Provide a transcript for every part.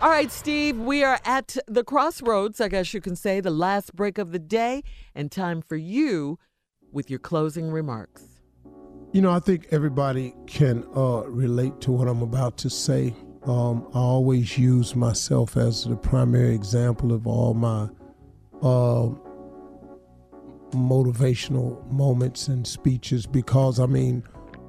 All right, Steve, we are at the crossroads, I guess you can say, the last break of the day, and time for you with your closing remarks. You know, I think everybody can uh, relate to what I'm about to say. Um, I always use myself as the primary example of all my uh, motivational moments and speeches because, I mean,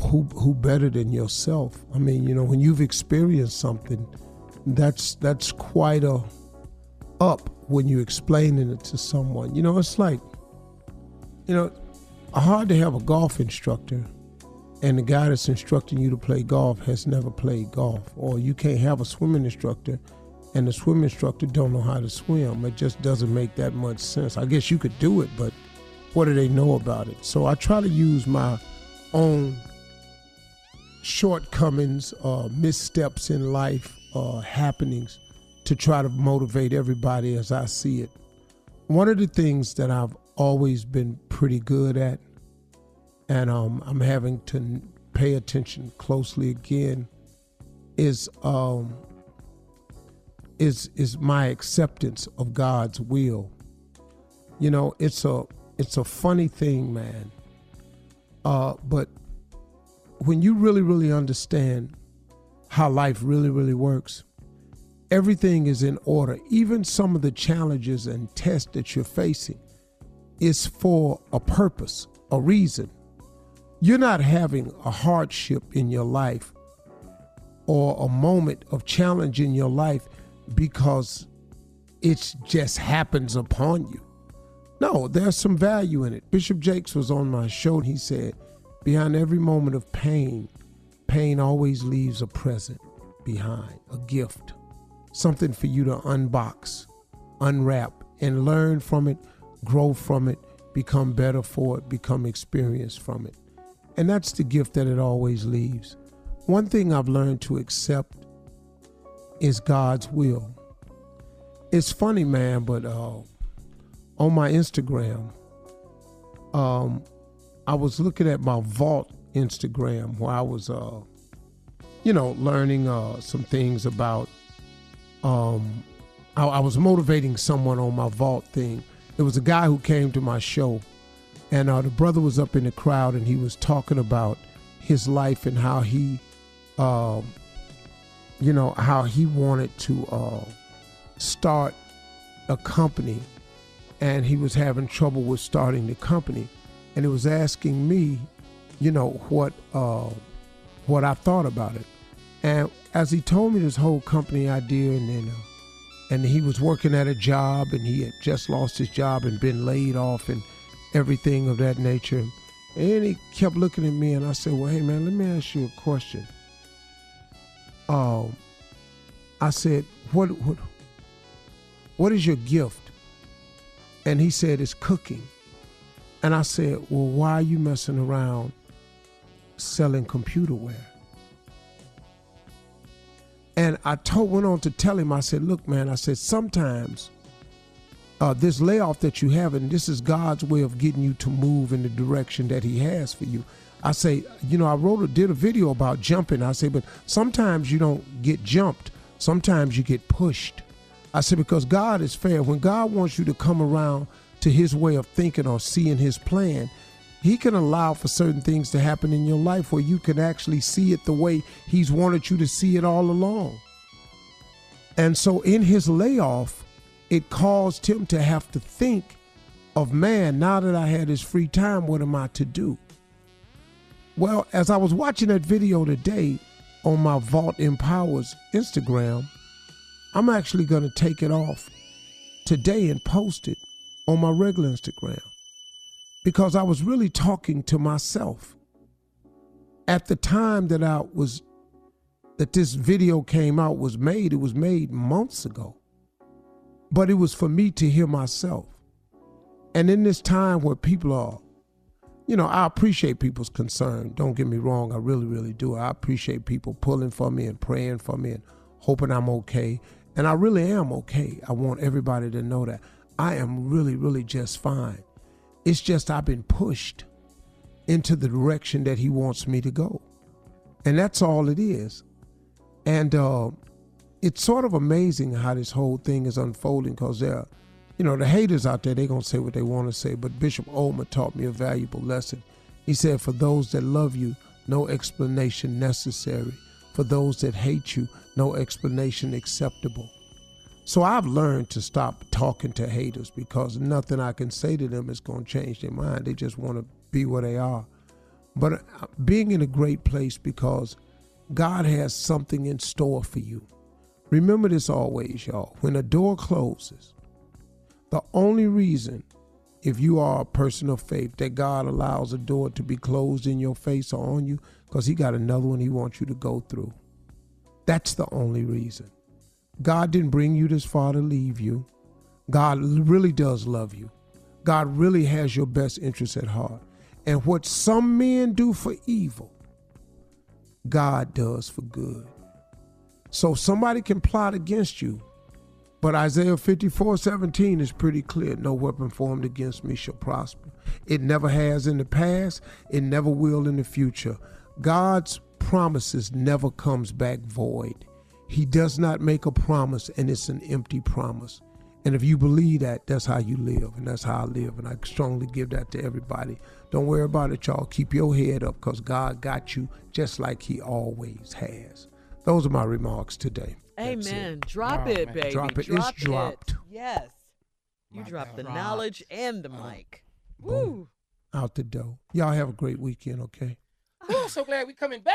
who who better than yourself? I mean, you know, when you've experienced something that's that's quite a up when you're explaining it to someone. You know, it's like, you know, hard to have a golf instructor and the guy that's instructing you to play golf has never played golf. Or you can't have a swimming instructor and the swim instructor don't know how to swim. It just doesn't make that much sense. I guess you could do it, but what do they know about it? So I try to use my own shortcomings, uh, missteps in life, uh, happenings to try to motivate everybody as I see it. One of the things that I've always been pretty good at, and um, I'm having to pay attention closely again, is um, is is my acceptance of God's will. You know, it's a it's a funny thing, man. Uh, but when you really really understand how life really, really works. Everything is in order. Even some of the challenges and tests that you're facing is for a purpose, a reason. You're not having a hardship in your life or a moment of challenge in your life because it just happens upon you. No, there's some value in it. Bishop Jakes was on my show and he said, Behind every moment of pain, pain always leaves a present behind, a gift, something for you to unbox, unwrap, and learn from it, grow from it, become better for it, become experienced from it. And that's the gift that it always leaves. One thing I've learned to accept is God's will. It's funny, man, but uh, on my Instagram, um, I was looking at my vault Instagram where I was, uh, you know, learning uh, some things about. Um, I, I was motivating someone on my vault thing. It was a guy who came to my show, and uh, the brother was up in the crowd, and he was talking about his life and how he, uh, you know, how he wanted to uh, start a company, and he was having trouble with starting the company, and he was asking me you know what uh, what I thought about it. And as he told me this whole company idea, and then uh, and he was working at a job, and he had just lost his job and been laid off, and everything of that nature. And he kept looking at me, and I said, "Well, hey man, let me ask you a question." Um, I said, "What what what is your gift?" And he said, "It's cooking." And I said, Well, why are you messing around selling computerware. And I told went on to tell him, I said, look, man, I said, sometimes uh, this layoff that you have, and this is God's way of getting you to move in the direction that He has for you. I say, you know, I wrote a did a video about jumping. I say, but sometimes you don't get jumped. Sometimes you get pushed. I said, because God is fair. When God wants you to come around to his way of thinking or seeing his plan, he can allow for certain things to happen in your life where you can actually see it the way He's wanted you to see it all along. And so in his layoff, it caused him to have to think of man, now that I had his free time, what am I to do? Well, as I was watching that video today on my Vault Empowers Instagram, I'm actually going to take it off today and post it on my regular Instagram because I was really talking to myself. At the time that I was that this video came out was made, it was made months ago. But it was for me to hear myself. And in this time where people are, you know, I appreciate people's concern. Don't get me wrong, I really, really do. I appreciate people pulling for me and praying for me and hoping I'm okay. And I really am okay. I want everybody to know that I am really, really just fine. It's just I've been pushed into the direction that he wants me to go. And that's all it is. And uh, it's sort of amazing how this whole thing is unfolding because there are, you know, the haters out there, they're going to say what they want to say. But Bishop Ullman taught me a valuable lesson. He said, For those that love you, no explanation necessary. For those that hate you, no explanation acceptable. So I've learned to stop talking to haters because nothing I can say to them is going to change their mind. They just want to be where they are. But uh, being in a great place because God has something in store for you. Remember this always, y'all. When a door closes, the only reason, if you are a person of faith, that God allows a door to be closed in your face or on you, because He got another one He wants you to go through. That's the only reason. God didn't bring you this far to leave you. God really does love you. God really has your best interests at heart. And what some men do for evil, God does for good. So somebody can plot against you, but Isaiah 54 17 is pretty clear. No weapon formed against me shall prosper. It never has in the past, it never will in the future. God's promises never comes back void. He does not make a promise and it's an empty promise. And if you believe that, that's how you live, and that's how I live. And I strongly give that to everybody. Don't worry about it, y'all. Keep your head up because God got you just like He always has. Those are my remarks today. Amen. Drop it, man. baby. Drop it. Drop It's dropped. Yes. You My dropped the God. knowledge and the mic. Boom. Woo. Out the door. Y'all have a great weekend, okay? I'm so glad we're coming back.